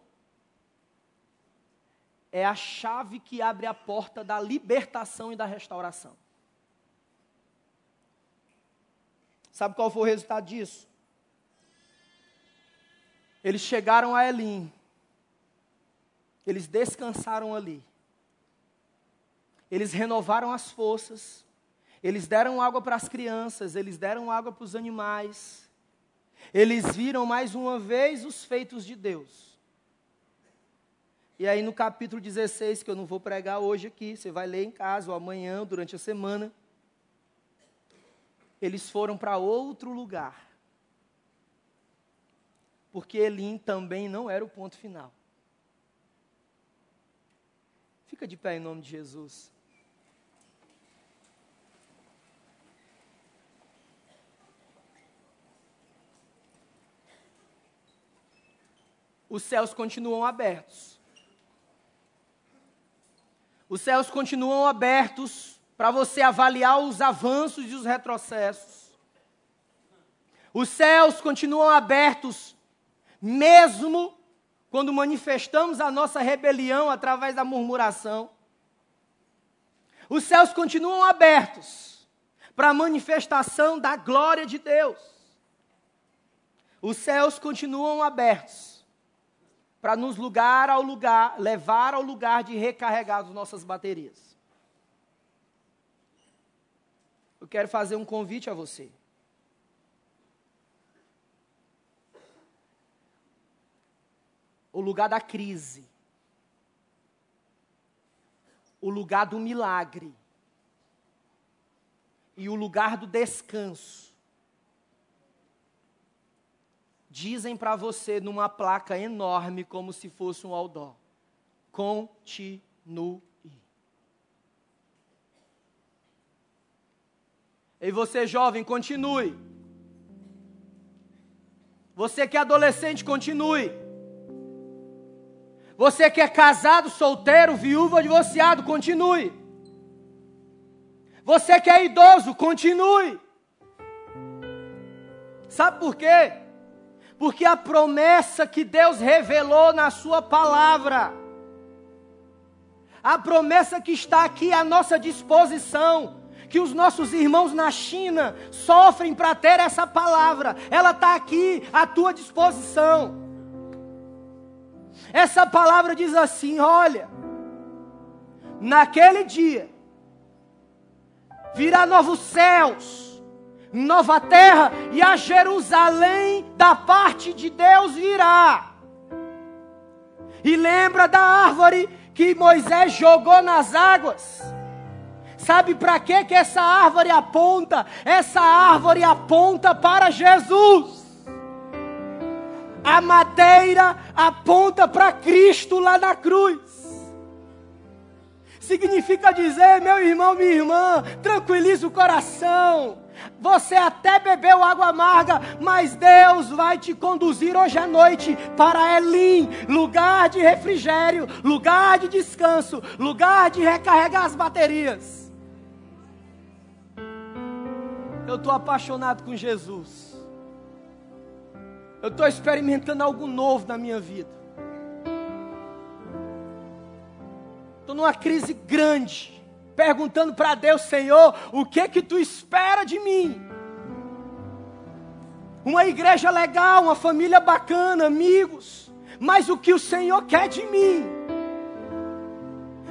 é a chave que abre a porta da libertação e da restauração. Sabe qual foi o resultado disso? Eles chegaram a Elim. Eles descansaram ali. Eles renovaram as forças. Eles deram água para as crianças, eles deram água para os animais. Eles viram mais uma vez os feitos de Deus. E aí no capítulo 16, que eu não vou pregar hoje aqui, você vai ler em casa ou amanhã, durante a semana. Eles foram para outro lugar. Porque Elim também não era o ponto final. Fica de pé em nome de Jesus. os céus continuam abertos. Os céus continuam abertos para você avaliar os avanços e os retrocessos. Os céus continuam abertos, mesmo quando manifestamos a nossa rebelião através da murmuração. Os céus continuam abertos para a manifestação da glória de Deus. Os céus continuam abertos para nos lugar ao lugar, levar ao lugar de recarregar as nossas baterias. Eu quero fazer um convite a você. O lugar da crise. O lugar do milagre. E o lugar do descanso dizem para você numa placa enorme, como se fosse um outdoor: continue. E você, jovem, continue. Você que é adolescente, continue. Você que é casado, solteiro, viúvo, divorciado, continue. Você que é idoso, continue. Sabe por quê? porque a promessa que Deus revelou na Sua palavra, a promessa que está aqui à nossa disposição, que os nossos irmãos na China sofrem para ter essa palavra, ela está aqui à tua disposição. Essa palavra diz assim: olha, naquele dia virá novos céus nova terra e a Jerusalém da parte de Deus virá. E lembra da árvore que Moisés jogou nas águas. Sabe para que que essa árvore aponta? Essa árvore aponta para Jesus. A madeira aponta para Cristo lá na cruz. Significa dizer, meu irmão, minha irmã, tranquiliza o coração você até bebeu água amarga, mas Deus vai te conduzir hoje à noite para Elim, lugar de refrigério, lugar de descanso, lugar de recarregar as baterias. Eu estou apaixonado com Jesus. Eu estou experimentando algo novo na minha vida. Estou numa crise grande perguntando para Deus, Senhor, o que que tu espera de mim? Uma igreja legal, uma família bacana, amigos, mas o que o Senhor quer de mim?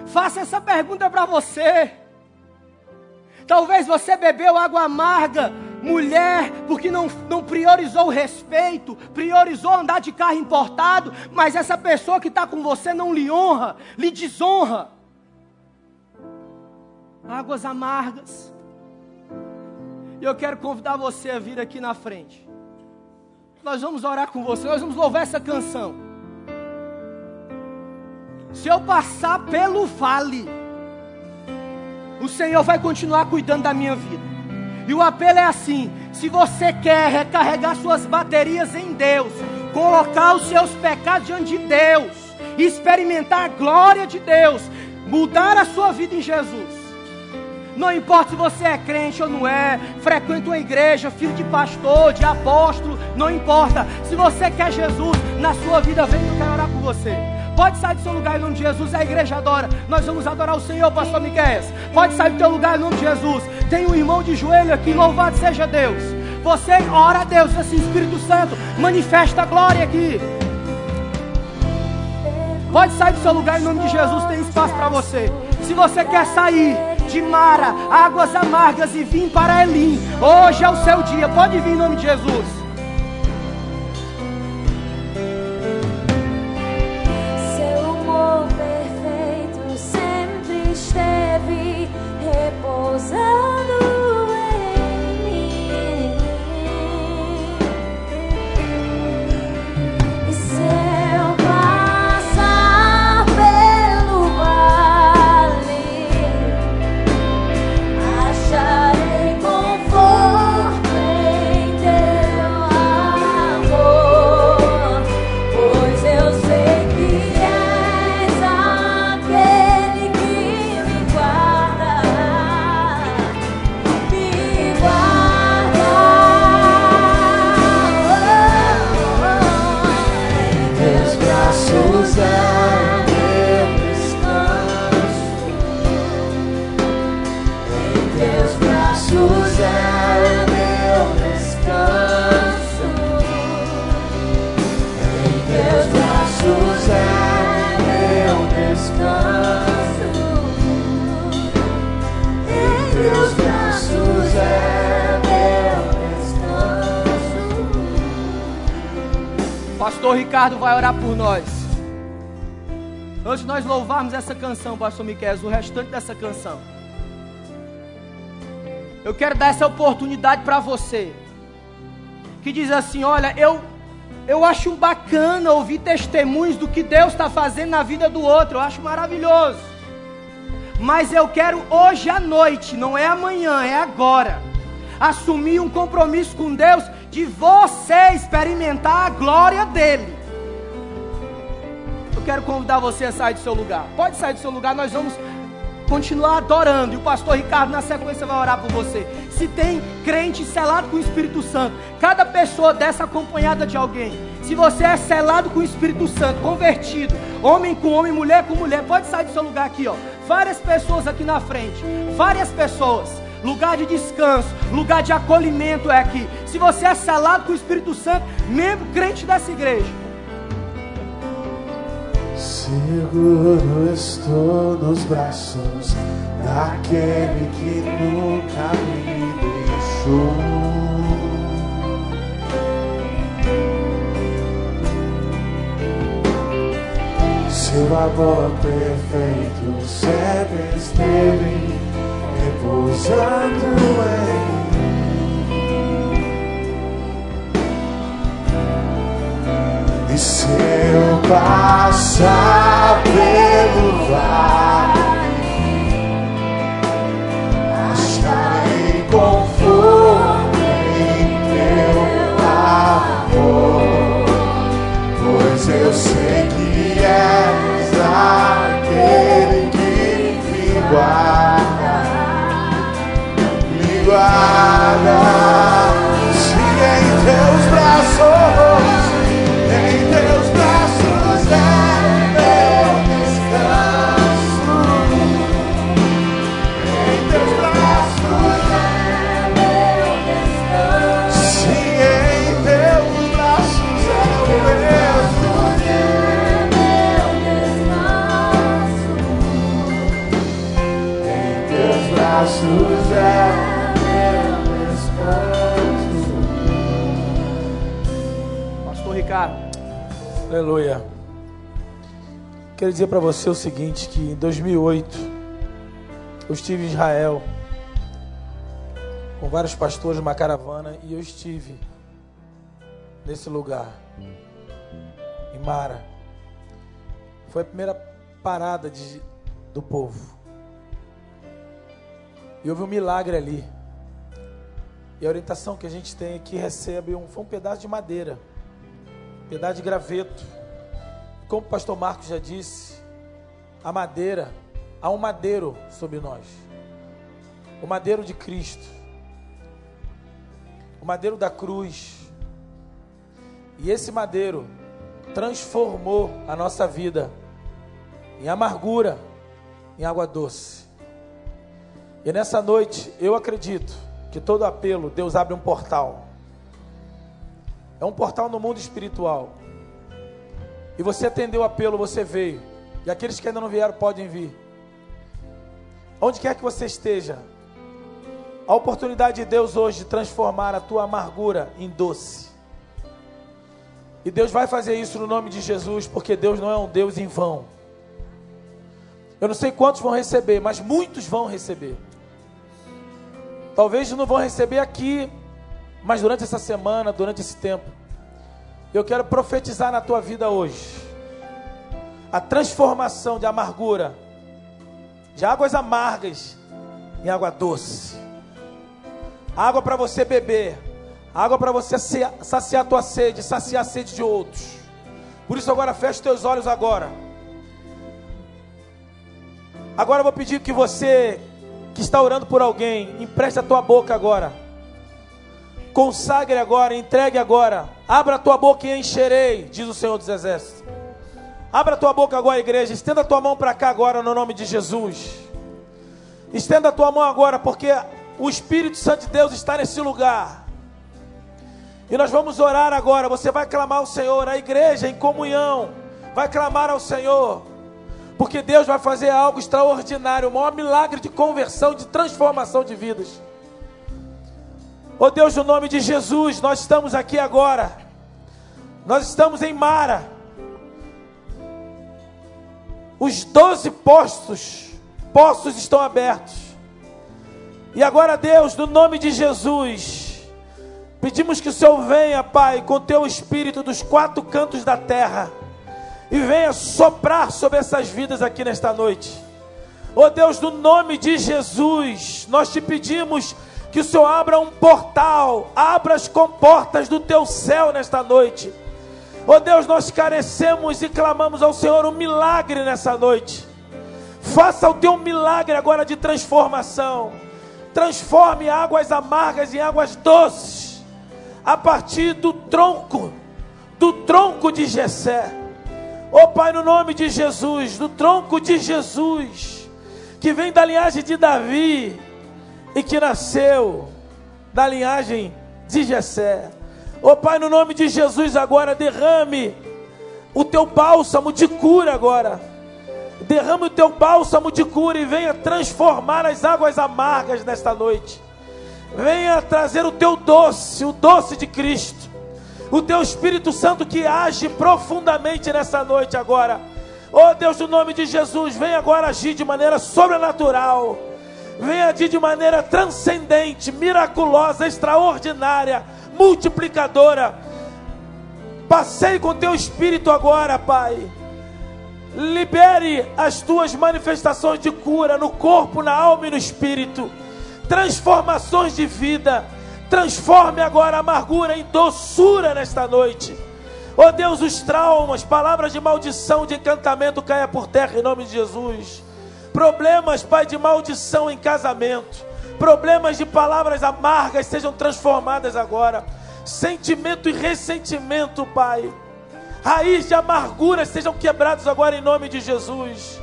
Faça essa pergunta para você. Talvez você bebeu água amarga, mulher, porque não, não priorizou o respeito, priorizou andar de carro importado, mas essa pessoa que está com você não lhe honra, lhe desonra águas amargas. E eu quero convidar você a vir aqui na frente. Nós vamos orar com você, nós vamos louvar essa canção. Se eu passar pelo vale, o Senhor vai continuar cuidando da minha vida. E o apelo é assim: se você quer recarregar suas baterias em Deus, colocar os seus pecados diante de Deus, experimentar a glória de Deus, mudar a sua vida em Jesus, Não importa se você é crente ou não é, frequenta uma igreja, filho de pastor, de apóstolo, não importa. Se você quer Jesus na sua vida, vem eu quero orar por você. Pode sair do seu lugar em nome de Jesus, a igreja adora. Nós vamos adorar o Senhor, pastor Miquel. Pode sair do teu lugar em nome de Jesus. Tem um irmão de joelho aqui, louvado seja Deus. Você ora a Deus, assim, Espírito Santo, manifesta a glória aqui. Pode sair do seu lugar em nome de Jesus, tem espaço para você. Se você quer sair de Mara, águas amargas e vir para Elim, hoje é o seu dia. Pode vir em nome de Jesus. Pastor Ricardo vai orar por nós. Antes de nós louvarmos essa canção, pastor Miquel, o restante dessa canção. Eu quero dar essa oportunidade para você. Que diz assim: olha, eu, eu acho bacana ouvir testemunhos do que Deus está fazendo na vida do outro. Eu acho maravilhoso. Mas eu quero hoje à noite, não é amanhã, é agora. Assumir um compromisso com Deus de você experimentar a glória dele. Eu quero convidar você a sair do seu lugar. Pode sair do seu lugar, nós vamos continuar adorando. E o pastor Ricardo, na sequência, vai orar por você. Se tem crente selado com o Espírito Santo, cada pessoa dessa acompanhada de alguém. Se você é selado com o Espírito Santo, convertido, homem com homem, mulher com mulher, pode sair do seu lugar aqui, ó. Várias pessoas aqui na frente. Várias pessoas lugar de descanso, lugar de acolhimento é aqui. Se você é selado com o Espírito Santo, membro crente dessa igreja. Seguro estou nos braços daquele que nunca me deixou. Seu amor perfeito sempre esteve repousando em E se eu passar pelo vale, acharei conforto em teu amor, pois eu sei que és aquele Quero dizer para você o seguinte, que em 2008 eu estive em Israel com vários pastores, uma caravana, e eu estive nesse lugar, em Mara. Foi a primeira parada de, do povo. E houve um milagre ali. E a orientação que a gente tem aqui recebe um, foi um pedaço de madeira pedaço de graveto. Como o pastor Marcos já disse, a madeira, há um madeiro sobre nós. o madeiro de Cristo, o madeiro da cruz. E esse madeiro transformou a nossa vida em amargura, em água doce. E nessa noite, eu acredito que todo apelo, Deus abre um portal. É um portal no mundo espiritual. E você atendeu o apelo, você veio. E aqueles que ainda não vieram podem vir. Onde quer que você esteja, a oportunidade de Deus hoje de transformar a tua amargura em doce. E Deus vai fazer isso no nome de Jesus, porque Deus não é um Deus em vão. Eu não sei quantos vão receber, mas muitos vão receber. Talvez não vão receber aqui, mas durante essa semana, durante esse tempo, eu quero profetizar na tua vida hoje a transformação de amargura, de águas amargas em água doce. Água para você beber, água para você saciar tua sede, saciar a sede de outros. Por isso agora feche teus olhos agora. Agora eu vou pedir que você que está orando por alguém, empreste a tua boca agora. Consagre agora, entregue agora. Abra tua boca e encherei, diz o Senhor dos Exércitos. Abra tua boca agora, igreja. Estenda tua mão para cá agora, no nome de Jesus. Estenda tua mão agora, porque o Espírito Santo de Deus está nesse lugar. E nós vamos orar agora. Você vai clamar ao Senhor, a igreja em comunhão, vai clamar ao Senhor, porque Deus vai fazer algo extraordinário, o maior milagre de conversão, de transformação de vidas. Oh Deus, no nome de Jesus, nós estamos aqui agora. Nós estamos em Mara. Os doze postos, postos estão abertos. E agora, Deus, no nome de Jesus, pedimos que o Senhor venha, Pai, com teu espírito dos quatro cantos da terra e venha soprar sobre essas vidas aqui nesta noite. Oh Deus, no nome de Jesus, nós te pedimos que o Senhor abra um portal, abra as comportas do teu céu nesta noite. Oh Deus, nós carecemos e clamamos ao Senhor um milagre nessa noite. Faça o teu milagre agora de transformação transforme águas amargas em águas doces, a partir do tronco, do tronco de Jessé. Oh, Pai, no nome de Jesus, do tronco de Jesus, que vem da linhagem de Davi e que nasceu da linhagem de Jessé. Ó oh, Pai, no nome de Jesus, agora derrame o teu bálsamo de cura agora derrame o teu bálsamo de cura e venha transformar as águas amargas nesta noite. Venha trazer o teu doce, o doce de Cristo. O teu Espírito Santo que age profundamente nessa noite agora. Oh Deus, no nome de Jesus, venha agora agir de maneira sobrenatural. Venha agir de maneira transcendente, miraculosa, extraordinária, multiplicadora. Passei com teu Espírito agora, Pai Libere as tuas manifestações de cura no corpo, na alma e no espírito. Transformações de vida. Transforme agora a amargura em doçura nesta noite. Oh Deus, os traumas, palavras de maldição, de encantamento caia por terra em nome de Jesus. Problemas, Pai, de maldição em casamento. Problemas de palavras amargas sejam transformadas agora. Sentimento e ressentimento, Pai raiz de amargura sejam quebrados agora em nome de Jesus.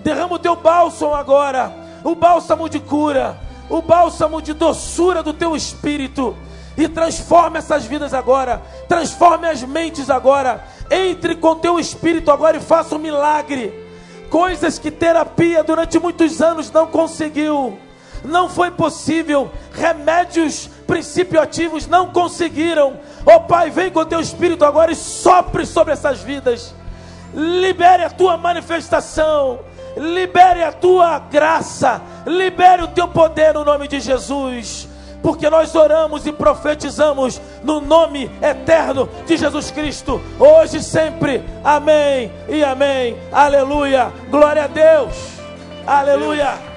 Derrama o teu bálsamo agora, o bálsamo de cura, o bálsamo de doçura do teu espírito e transforme essas vidas agora, transforme as mentes agora. Entre com teu espírito agora e faça um milagre. Coisas que terapia durante muitos anos não conseguiu não foi possível, remédios principioativos não conseguiram. Ó oh, Pai, vem com teu espírito agora e sopre sobre essas vidas. Libere a tua manifestação, libere a tua graça, libere o teu poder no nome de Jesus. Porque nós oramos e profetizamos no nome eterno de Jesus Cristo, hoje e sempre. Amém e amém. Aleluia. Glória a Deus. Aleluia.